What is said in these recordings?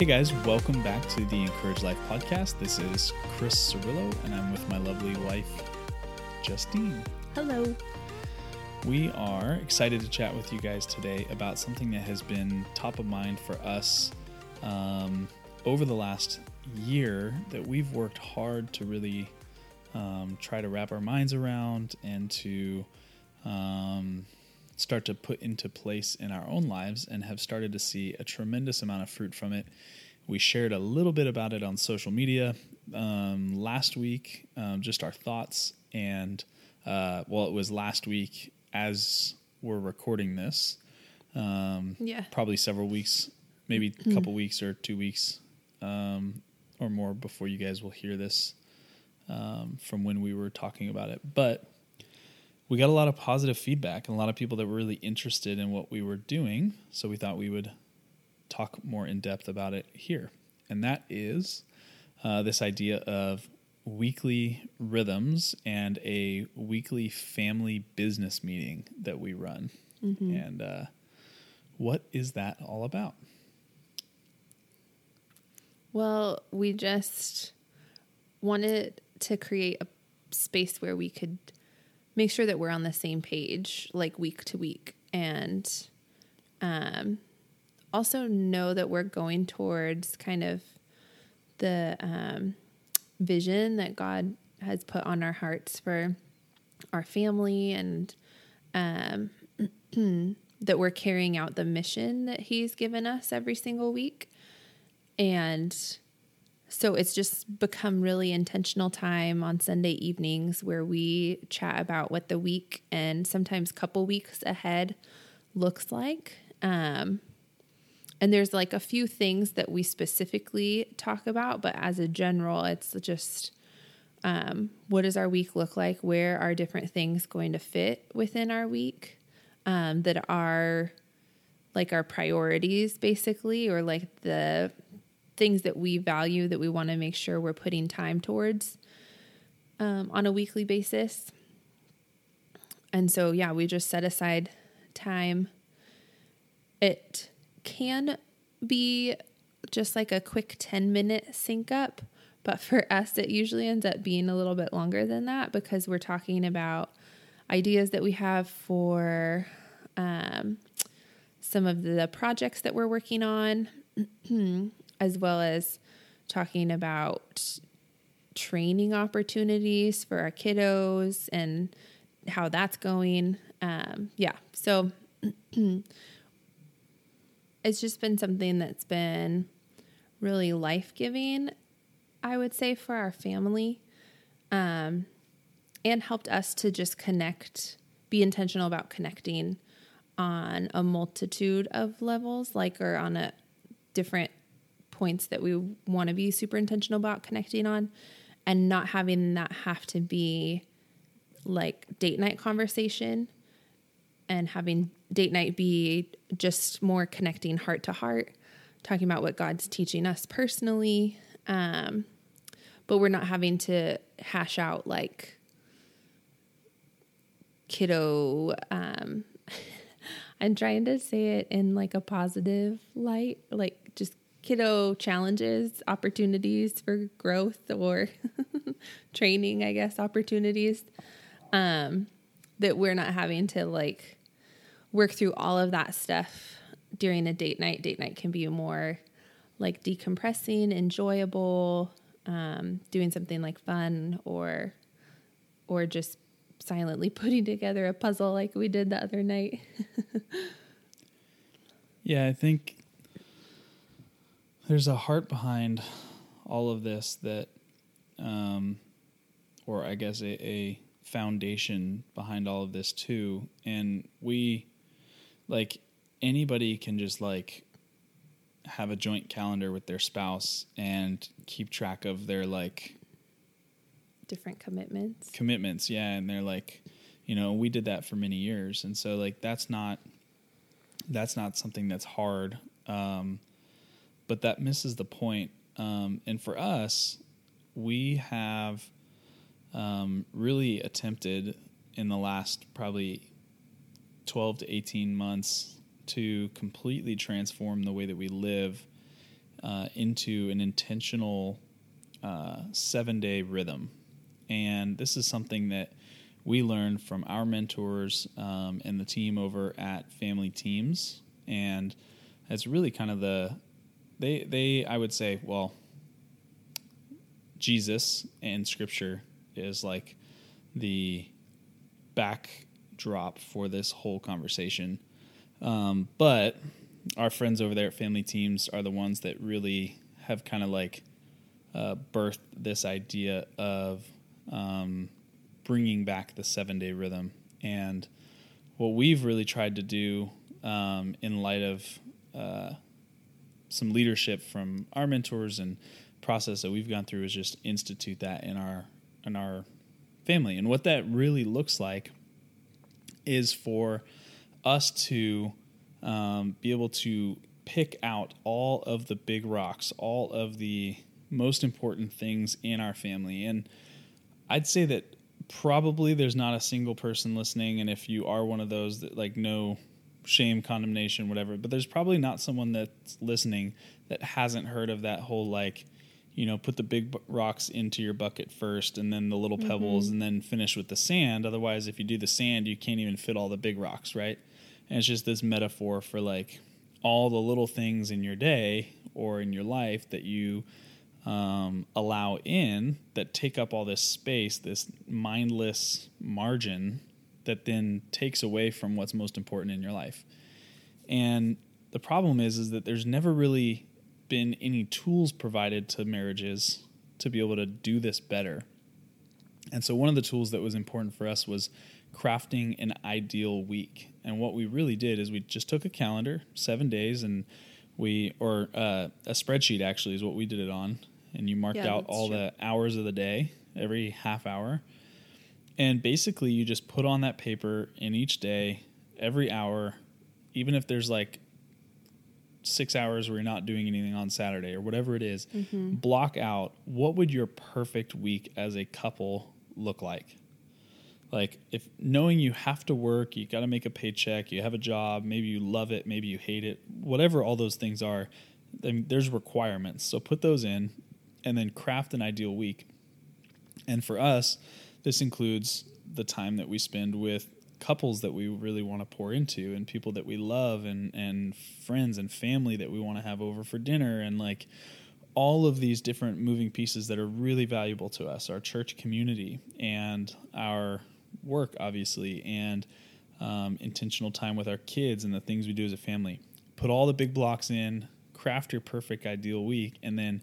Hey guys, welcome back to the Encourage Life podcast. This is Chris Cirillo, and I'm with my lovely wife, Justine. Hello. We are excited to chat with you guys today about something that has been top of mind for us um, over the last year that we've worked hard to really um, try to wrap our minds around and to um, start to put into place in our own lives and have started to see a tremendous amount of fruit from it. We shared a little bit about it on social media um, last week, um, just our thoughts. And uh, well, it was last week as we're recording this. Um, Yeah. Probably several weeks, maybe a couple weeks or two weeks um, or more before you guys will hear this um, from when we were talking about it. But we got a lot of positive feedback and a lot of people that were really interested in what we were doing. So we thought we would talk more in depth about it here. And that is uh, this idea of weekly rhythms and a weekly family business meeting that we run. And uh, what is that all about? Well, we just wanted to create a space where we could make sure that we're on the same page, like week to week, and um, also know that we're going towards kind of the um, vision that God has put on our hearts for our family and um, that we're carrying out the mission that He's given us every single week. And so it's just become really intentional time on Sunday evenings where we chat about what the week and sometimes couple weeks ahead looks like. Um, and there's like a few things that we specifically talk about, but as a general, it's just um, what does our week look like? Where are different things going to fit within our week um, that are like our priorities, basically, or like the things that we value that we want to make sure we're putting time towards um, on a weekly basis. And so, yeah, we just set aside time. It can be just like a quick 10 minute sync up, but for us, it usually ends up being a little bit longer than that because we're talking about ideas that we have for um, some of the projects that we're working on, as well as talking about training opportunities for our kiddos and how that's going. Um, yeah, so it's just been something that's been really life giving, I would say, for our family, um, and helped us to just connect, be intentional about connecting on a multitude of levels, like or on a different points that we want to be super intentional about connecting on, and not having that have to be like date night conversation and having date night be just more connecting heart to heart, talking about what God's teaching us personally. Um, but we're not having to hash out like kiddo. Um, I'm trying to say it in like a positive light, like kiddo challenges, opportunities for growth or training, I guess, opportunities. Um, that we're not having to like work through all of that stuff during a date night. Date night can be more like decompressing, enjoyable, um, doing something like fun or or just silently putting together a puzzle like we did the other night. Yeah, I think there's a heart behind all of this that, um, or I guess a, a foundation behind all of this too. And we, like, anybody can just like have a joint calendar with their spouse and keep track of their like Different commitments. commitments yeah and they're like you know we did that for many years and so like that's not that's not something that's hard um, but that misses the point um, and for us we have um, really attempted in the last probably 12 to 18 months to completely transform the way that we live uh, into an intentional uh, seven day rhythm. And this is something that we learned from our mentors um, and the team over at Family Teams. And it's really kind of the, they, they, I would say, well, Jesus and Scripture is like the backdrop for this whole conversation. Um, but our friends over there at Family Teams are the ones that really have kind of like uh, birthed this idea of um, bringing back the seven day rhythm. And what we've really tried to do um, in light of uh, some leadership from our mentors and process that we've gone through is just institute that in our in our family. And what that really looks like is for us to um, be able to pick out all of the big rocks, all of the most important things in our family. And I'd say that probably there's not a single person listening. And if you are one of those that like no shame, condemnation, whatever, but there's probably not someone that's listening that hasn't heard of that whole like, you know, put the big rocks into your bucket first and then the little pebbles mm-hmm. and then finish with the sand. Otherwise, if you do the sand, you can't even fit all the big rocks, right? And it's just this metaphor for like all the little things in your day or in your life that you um, allow in that take up all this space, this mindless margin that then takes away from what's most important in your life. And the problem is, is that there's never really been any tools provided to marriages to be able to do this better. And so one of the tools that was important for us was crafting an ideal week. And what we really did is we just took a calendar, seven days, and we, or uh, a spreadsheet actually is what we did it on. And you marked yeah, out all true. the hours of the day, every half hour. And basically, you just put on that paper in each day, every hour, even if there's like six hours where you're not doing anything on Saturday or whatever it is, mm-hmm. block out what would your perfect week as a couple look like? like if knowing you have to work you got to make a paycheck you have a job maybe you love it maybe you hate it whatever all those things are then there's requirements so put those in and then craft an ideal week and for us this includes the time that we spend with couples that we really want to pour into and people that we love and and friends and family that we want to have over for dinner and like all of these different moving pieces that are really valuable to us our church community and our work, obviously, and um, intentional time with our kids and the things we do as a family. Put all the big blocks in, craft your perfect ideal week, and then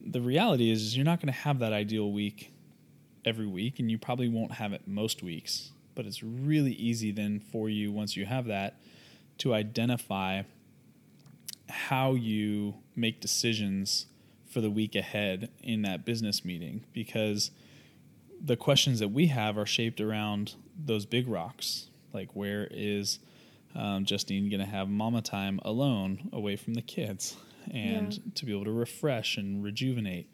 the reality is, is you're not going to have that ideal week every week, and you probably won't have it most weeks. But it's really easy then for you once you have that to identify how you make decisions for the week ahead in that business meeting because the questions that we have are shaped around those big rocks. Like, where is um, Justine going to have mama time alone away from the kids and yeah. to be able to refresh and rejuvenate?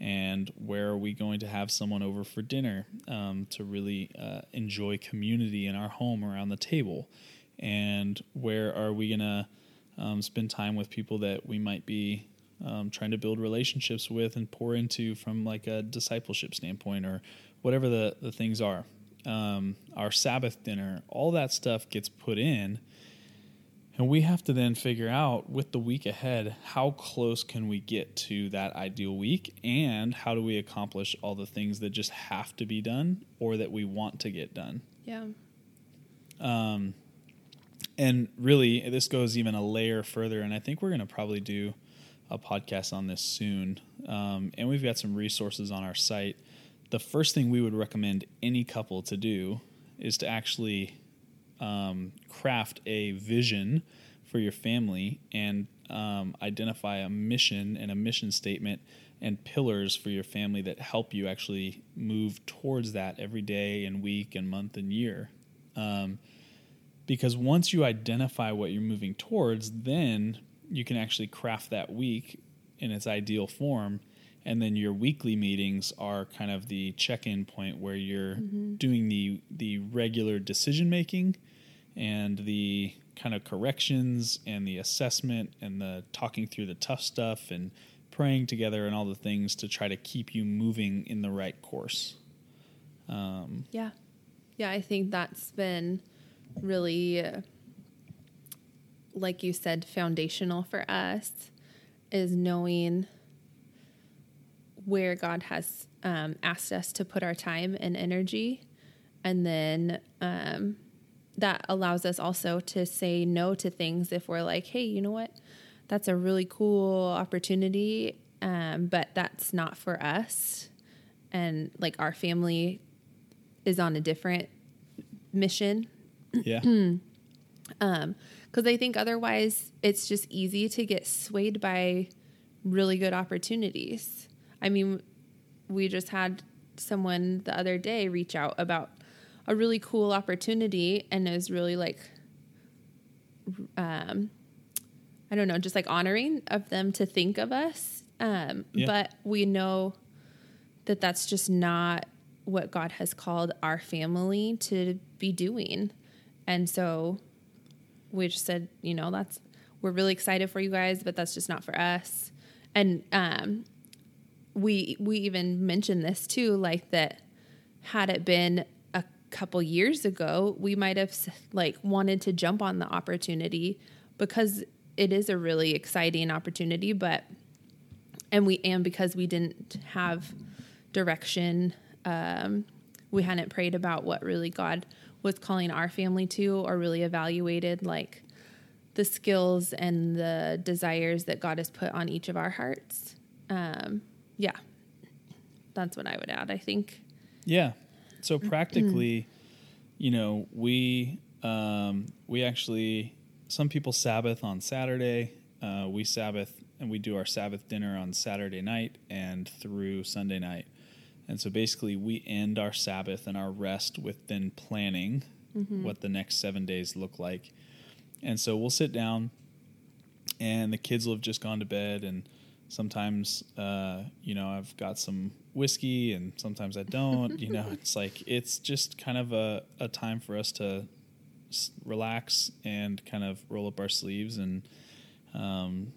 And where are we going to have someone over for dinner um, to really uh, enjoy community in our home around the table? And where are we going to um, spend time with people that we might be um, trying to build relationships with and pour into from like a discipleship standpoint or whatever the, the things are. Um, our Sabbath dinner, all that stuff gets put in. And we have to then figure out with the week ahead how close can we get to that ideal week and how do we accomplish all the things that just have to be done or that we want to get done. Yeah. Um, and really, this goes even a layer further. And I think we're going to probably do a podcast on this soon. Um, and we've got some resources on our site the first thing we would recommend any couple to do is to actually um, craft a vision for your family and um, identify a mission and a mission statement and pillars for your family that help you actually move towards that every day and week and month and year. Um, because once you identify what you're moving towards, then you can actually craft that week in its ideal form and then your weekly meetings are kind of the check-in point where you're mm-hmm. doing the the regular decision making and the kind of corrections and the assessment and the talking through the tough stuff and praying together and all the things to try to keep you moving in the right course. Um, Yeah. Yeah, I think that's been really, uh, like you said, foundational for us is knowing where God has um, asked us to put our time and energy. And then um, that allows us also to say no to things if we're like, hey, you know what? That's a really cool opportunity, um, but that's not for us. And like our family is on a different mission yeah. because I think otherwise it's just easy to get swayed by really good opportunities. I mean, we just had someone the other day reach out about a really cool opportunity and is really like, um, I don't know, just like honoring of them to think of us. Um, Yeah. But we know that that's just not what God has called our family to be doing. And so we just said, you know, that's we're really excited for you guys, but that's just not for us. And um, we we even mentioned this too, like that had it been a couple years ago, we might have like wanted to jump on the opportunity because it is a really exciting opportunity, but and we and because we didn't have direction, um, we hadn't prayed about what really God was calling our family to, or really evaluated like the skills and the desires that God has put on each of our hearts. Um, yeah, that's what I would add. I think. Yeah. So practically, you know, we um, we actually some people Sabbath on Saturday. Uh, we Sabbath and we do our Sabbath dinner on Saturday night and through Sunday night. And so basically, we end our Sabbath and our rest with then planning what the next seven days look like. And so we'll sit down, and the kids will have just gone to bed. And sometimes, uh, you know, I've got some whiskey, and sometimes I don't. you know, it's like it's just kind of a, a time for us to s- relax and kind of roll up our sleeves and um,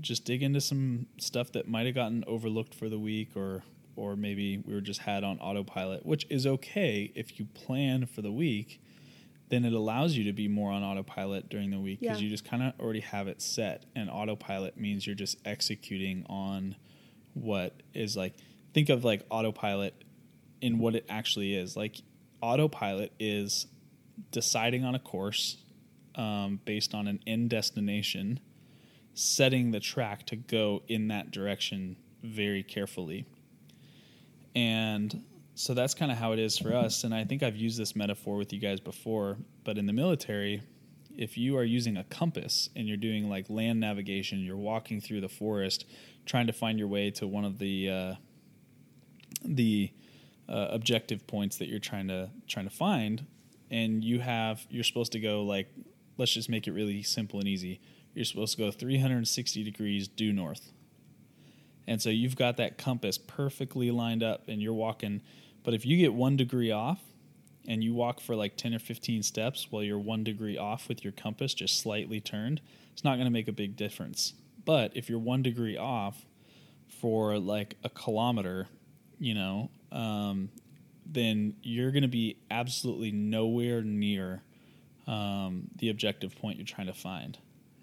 just dig into some stuff that might have gotten overlooked for the week or or maybe we were just had on autopilot which is okay if you plan for the week then it allows you to be more on autopilot during the week because Yeah. you just kind of already have it set and autopilot means you're just executing on what is like think of like autopilot in what it actually is like autopilot is deciding on a course um, based on an end destination setting the track to go in that direction very carefully. And so that's kind of how it is for us. And I think I've used this metaphor with you guys before, but in the military, if you are using a compass and you're doing like land navigation, you're walking through the forest trying to find your way to one of the uh, the uh, objective points that you're trying to trying to find, and you have you're supposed to go like let's just make it really simple and easy. You're supposed to go 360 degrees due north. And so you've got that compass perfectly lined up and you're walking. But if you get one degree off and you walk for like 10 or 15 steps while you're one degree off with your compass just slightly turned, it's not going to make a big difference. But if you're one degree off for like a kilometer, you know, um, then you're going to be absolutely nowhere near um, the objective point you're trying to find.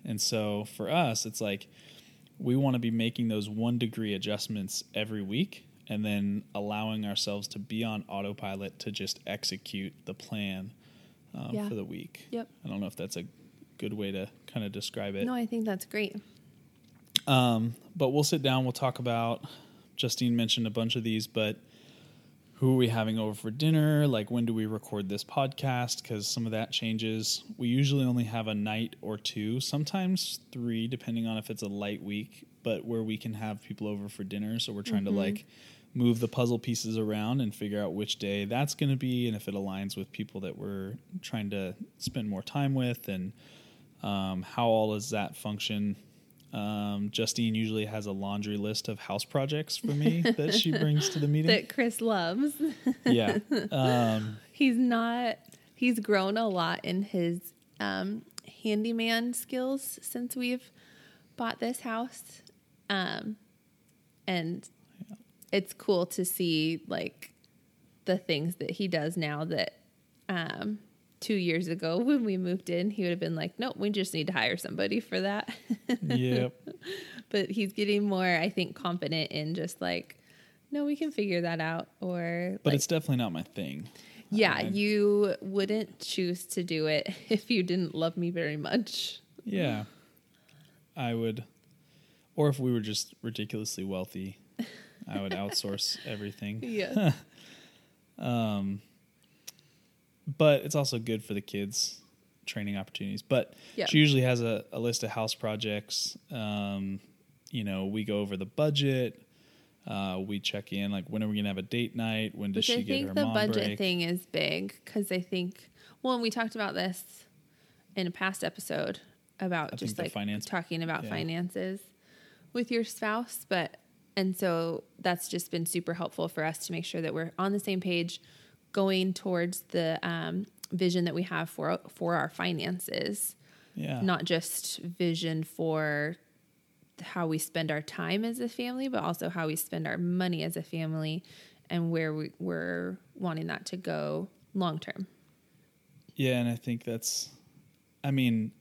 And so for us, it's like we want to be making those one degree adjustments every week and then allowing ourselves to be on autopilot to just execute the plan um, Yeah. for the week. Yep. I don't know if that's a good way to kind of describe it. No, I think that's great. Um, but we'll sit down. We'll talk about. Justine mentioned a bunch of these, but who are we having over for dinner? Like when do we record this podcast? Because some of that changes. We usually only have a night or two, sometimes three, depending on if it's a light week. But where we can have people over for dinner, so we're trying to like move the puzzle pieces around and figure out which day that's going to be, and if it aligns with people that we're trying to spend more time with, and um, how all does that function. Um, Justine usually has a laundry list of house projects for me that she brings to the meeting. That Chris loves. yeah. Um, He's not he's grown a lot in his um, handyman skills since we've bought this house. Um, and it's cool to see like the things that he does now that um, two years ago when we moved in, he would have been like, nope, we just need to hire somebody for that. Yep. but he's getting more, I think, confident in just like, no, we can figure that out. Or, But like, it's definitely not my thing. yeah, I- you wouldn't choose to do it if you didn't love me very much. Yeah. I would or if we were just ridiculously wealthy, I would outsource everything. Yeah. um, But it's also good for the kids training opportunities. But Yeah. she usually has a, a list of house projects. Um, you know, we go over the budget. Uh, we check in like when are we gonna have a date night? When does Which she I get think the budget thing is big because I think, well, and we talked about this in a past episode about think just like finance- talking about yeah. finances with your spouse. But, and so that's just been super helpful for us to make sure that we're on the same page going towards the um, vision that we have for, for our finances, Yeah. not just vision for how we spend our time as a family, but also how we spend our money as a family and where we, we're wanting that to go long term. Yeah, and I think that's, I mean,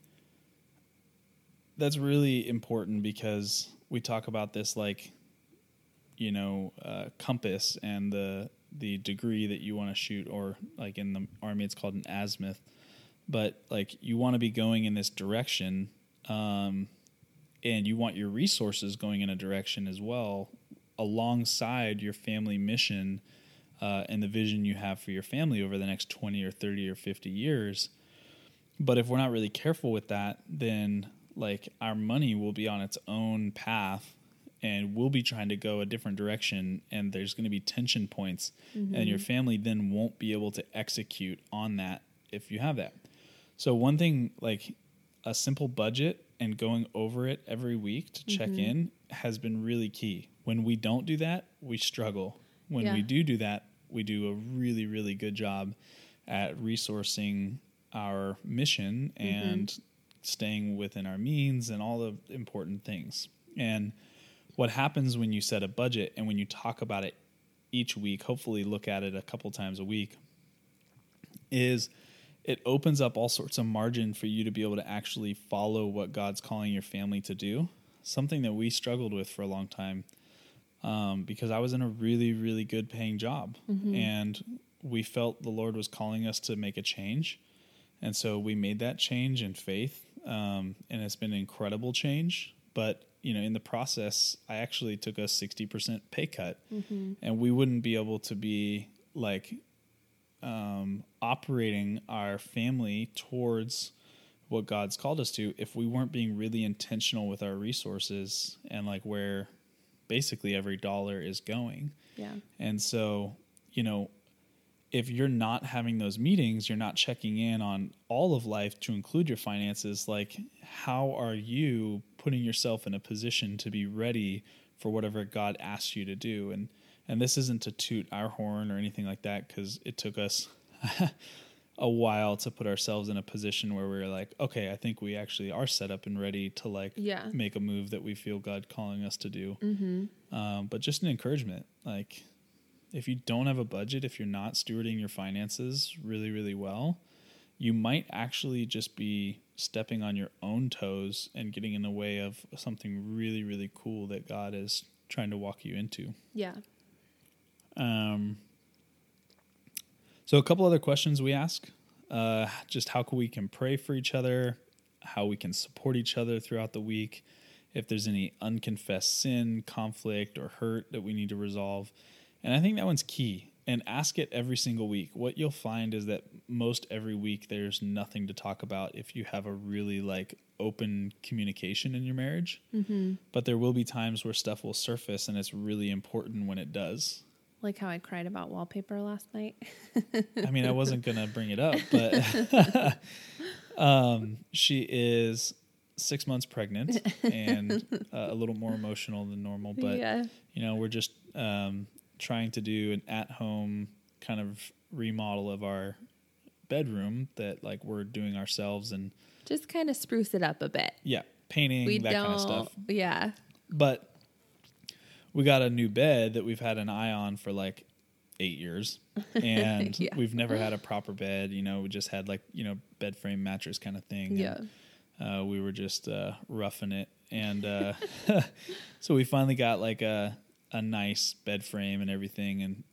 that's really important because we talk about this like, you know, uh, compass and the the degree that you want to shoot, or like in the army, it's called an azimuth. But like, you want to be going in this direction, um, and you want your resources going in a direction as well, alongside your family mission uh, and the vision you have for your family over the next 20 or 30 or 50 years. But if we're not really careful with that, then like our money will be on its own path and we'll be trying to go a different direction and there's going to be tension points and your mm-hmm. family then won't be able to execute on that if you have that. So one thing like a simple budget and going over it every week to check mm-hmm. in has been really key. When we don't do that, we struggle. When Yeah. we do do that, we do a really really good job at resourcing our mission mm-hmm. and staying within our means and all the important things. And what happens when you set a budget and when you talk about it each week, hopefully look at it a couple times a week, is it opens up all sorts of margin for you to be able to actually follow what God's calling your family to do. Something that we struggled with for a long time um, because I was in a really, really good paying job. And we felt the Lord was calling us to make a change. And so we made that change in faith. Um, and it's been an incredible change. But, you know, in the process, I actually took a 60% pay cut. And we wouldn't be able to be like um, operating our family towards what God's called us to if we weren't being really intentional with our resources and like where basically every dollar is going. Yeah. And so, you know, if you're not having those meetings, you're not checking in on all of life to include your finances, like how are you putting yourself in a position to be ready for whatever God asks you to do? And and this isn't to toot our horn or anything like that cuz it took us a while to put ourselves in a position where we are like, okay, I think we actually are set up and ready to like Yeah. make a move that we feel God calling us to do. Mm-hmm. Um, but just an encouragement, like if you don't have a budget, if you're not stewarding your finances really, really well, you might actually just be stepping on your own toes and getting in the way of something really, really cool that God is trying to walk you into. Yeah. Um, so, a couple other questions we ask uh, just how can we can pray for each other, how we can support each other throughout the week, if there's any unconfessed sin, conflict, or hurt that we need to resolve. And I think that one's key. And ask it every single week. What you'll find is that most every week there's nothing to talk about if you have a really like open communication in your marriage. Mm-hmm. But there will be times where stuff will surface, and it's really important when it does. Like how I cried about wallpaper last night. I mean, I wasn't gonna bring it up, but um, she is six months pregnant and uh, a little more emotional than normal. But yeah. you know, we're just um, trying to do an at-home kind of remodel of our bedroom that like we're doing ourselves and Just kind of spruce it up a bit. yeah, painting We that don't. kind of stuff. Yeah. But we got a new bed that we've had an eye on for like eight years, and Yeah. we've never had a proper bed. You know, we just had like you know bed frame mattress kind of thing. and, Yeah. uh, we were just uh, roughing it, and uh, so we finally got like a a nice bed frame and everything, and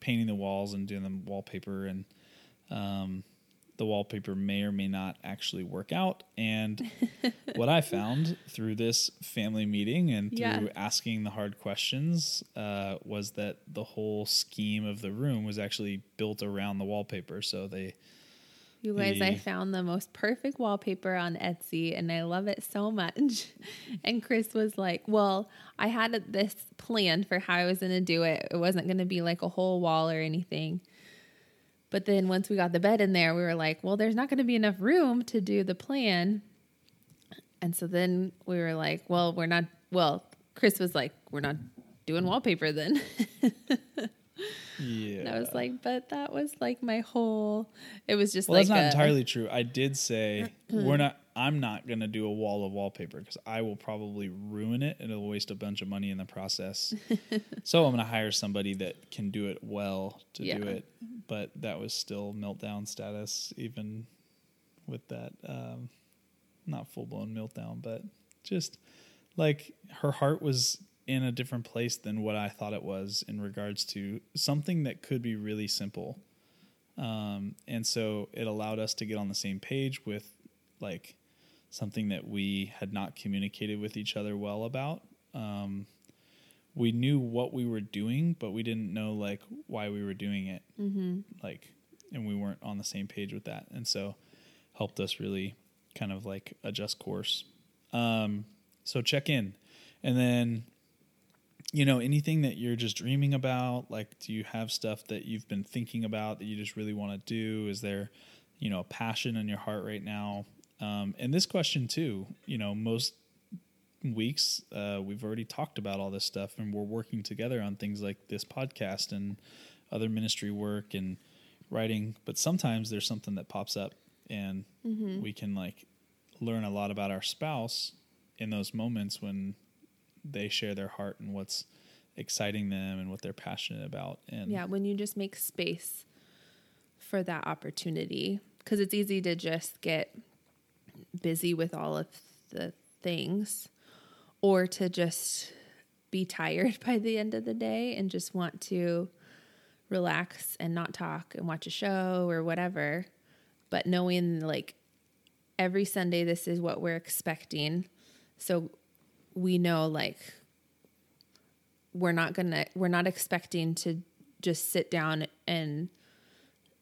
painting the walls and doing the wallpaper, and um, the wallpaper may or may not actually work out. And what I found through this family meeting and through Yeah. asking the hard questions uh, was that the whole scheme of the room was actually built around the wallpaper. So they You guys, I found the most perfect wallpaper on Etsy and I love it so much. And Chris was like, Well, I had this plan for how I was going to do it. It wasn't going to be like a whole wall or anything. But then once we got the bed in there, we were like, Well, there's not going to be enough room to do the plan. And so then we were like, Well, we're not, well, Chris was like, We're not doing wallpaper then. yeah. And I was like, But that was like my whole, it was just Well, like, that's not a- entirely true. I did say we're not. I'm not going to do a wall of wallpaper because I will probably ruin it and it'll waste a bunch of money in the process. so I'm going to hire somebody that can do it well to Yeah. do it. But that was still meltdown status, even with that. Um, not full blown meltdown, but just like her heart was in a different place than what I thought it was in regards to something that could be really simple. Um, and so it allowed us to get on the same page with like something that we had not communicated with each other well about. Um, we knew what we were doing, but we didn't know like why we were doing it. Mm-hmm. Like, and we weren't on the same page with that. And so helped us really kind of like adjust course. Um, so check in. And then you know anything that you're just dreaming about? Like do you have stuff that you've been thinking about that you just really want to do? Is there you know a passion in your heart right now? Um, and this question too you know most weeks uh, we've already talked about all this stuff and we're working together on things like this podcast and other ministry work and writing but sometimes there's something that pops up and we can like learn a lot about our spouse in those moments when they share their heart and what's exciting them and what they're passionate about and Yeah, when you just make space for that opportunity. Because it's easy to just get busy with all of the things or to just be tired by the end of the day and just want to relax and not talk and watch a show or whatever. But knowing like every Sunday, this is what we're expecting. So we know like we're not gonna we're not expecting to just sit down and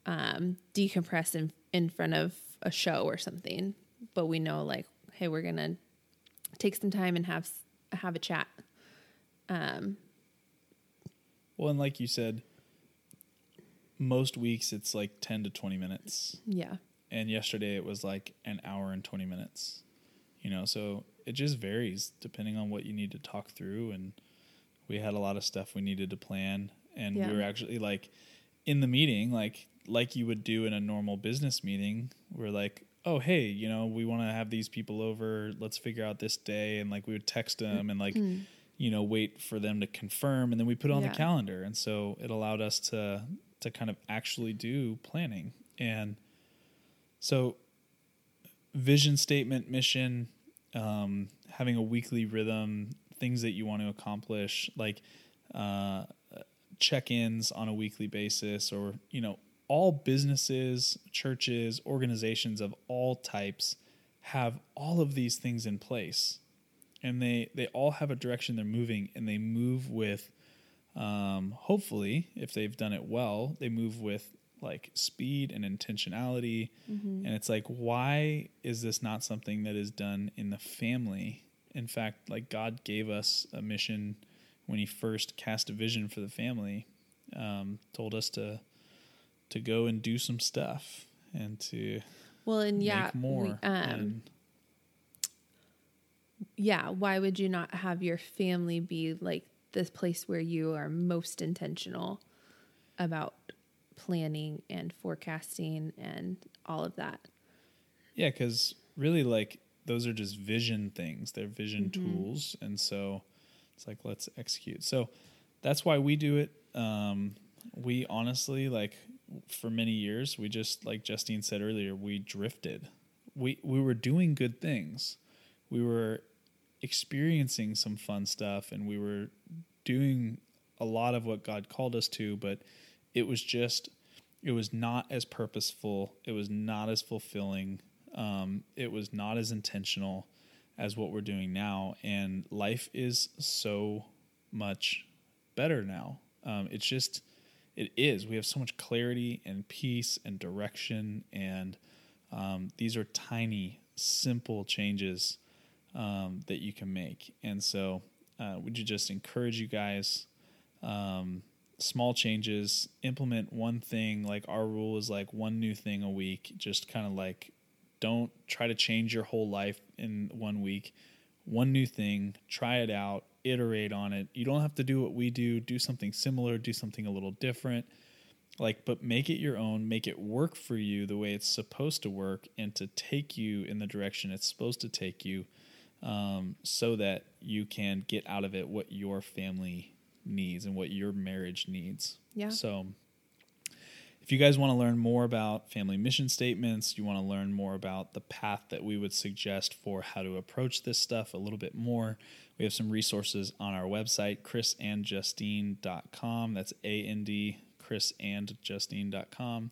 um, decompress in in front of a show or something. But we know like hey we're gonna take some time and have have a chat. Um well and like you said most weeks it's like 10 to 20 minutes. Yeah. And yesterday it was like an hour and 20 minutes you know? So it just varies depending on what you need to talk through and we had a lot of stuff we needed to plan and Yeah. we were actually like in the meeting like like you would do in a normal business meeting we're like oh hey you know we want to have these people over let's figure out this day and like we would text mm, them and like mm. you know wait for them to confirm and then we put it on Yeah. the calendar and so it allowed us to to kind of actually do planning and so vision statement mission um, having a weekly rhythm things that you want to accomplish like uh, check-ins on a weekly basis or you know all businesses churches organizations of all types have all of these things in place. And they they all have a direction they're moving and they move with um, hopefully if they've done it well they move with like speed and intentionality. And it's like why is this not something that is done in the family? In fact like god gave us a mission when he first cast a vision for the family um, told us to to go and do some stuff and to well and yeah more we, um and yeah why would you not have your family be like this place where you are most intentional about planning and forecasting and all of that. Yeah, because really, like those are just vision things. They're vision tools, and so it's like let's execute. So that's why we do it. Um, we honestly like for many years we just like Justine said earlier we drifted. We we were doing good things. We were experiencing some fun stuff, and we were doing a lot of what God called us to, but it was just it was not as purposeful. It was not as fulfilling. Um, it was not as intentional as what we're doing now. And life is so much better now. Um, it's just, it is. We have so much clarity and peace and direction. And um, these are tiny, simple changes um, that you can make. And so, uh, would you just encourage you guys? Um, small changes, implement one thing. Like our rule is like one new thing a week. Just kind of like don't try to change your whole life in one week. One new thing, try it out, iterate on it. You don't have to do what we do, do something similar, do something a little different. Like, but make it your own, make it work for you the way it's supposed to work and to take you in the direction it's supposed to take you um, so that you can get out of it what your family needs and what your marriage needs. Yeah. So, if you guys want to learn more about family mission statements, you want to learn more about the path that we would suggest for how to approach this stuff a little bit more, we have some resources on our website, chrisandjustine.com. That's A N D, chrisandjustine.com.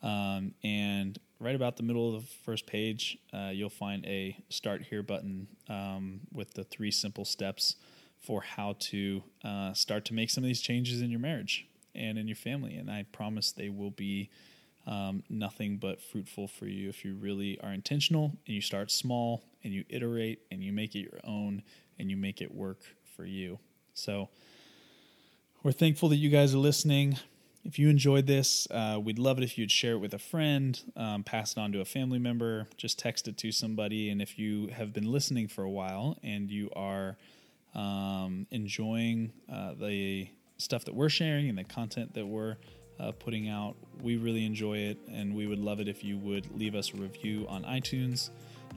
Um, and right about the middle of the first page, uh, you'll find a start here button um, with the three simple steps for how to uh, start to make some of these changes in your marriage and in your family. And I promise they will be um, nothing but fruitful for you if you really are intentional and you start small and you iterate and you make it your own and you make it work for you. So we're thankful that you guys are listening. If you enjoyed this, uh, we'd love it if you'd share it with a friend, um, pass it on to a family member, just text it to somebody. And if you have been listening for a while and you are um, enjoying uh, the stuff that we're sharing and the content that we're uh, putting out. We really enjoy it, and we would love it if you would leave us a review on iTunes.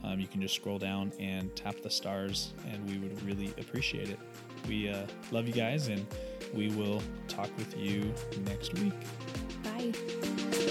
Um, you can just scroll down and tap the stars, and we would really appreciate it. We uh, love you guys, and we will talk with you next week. Bye.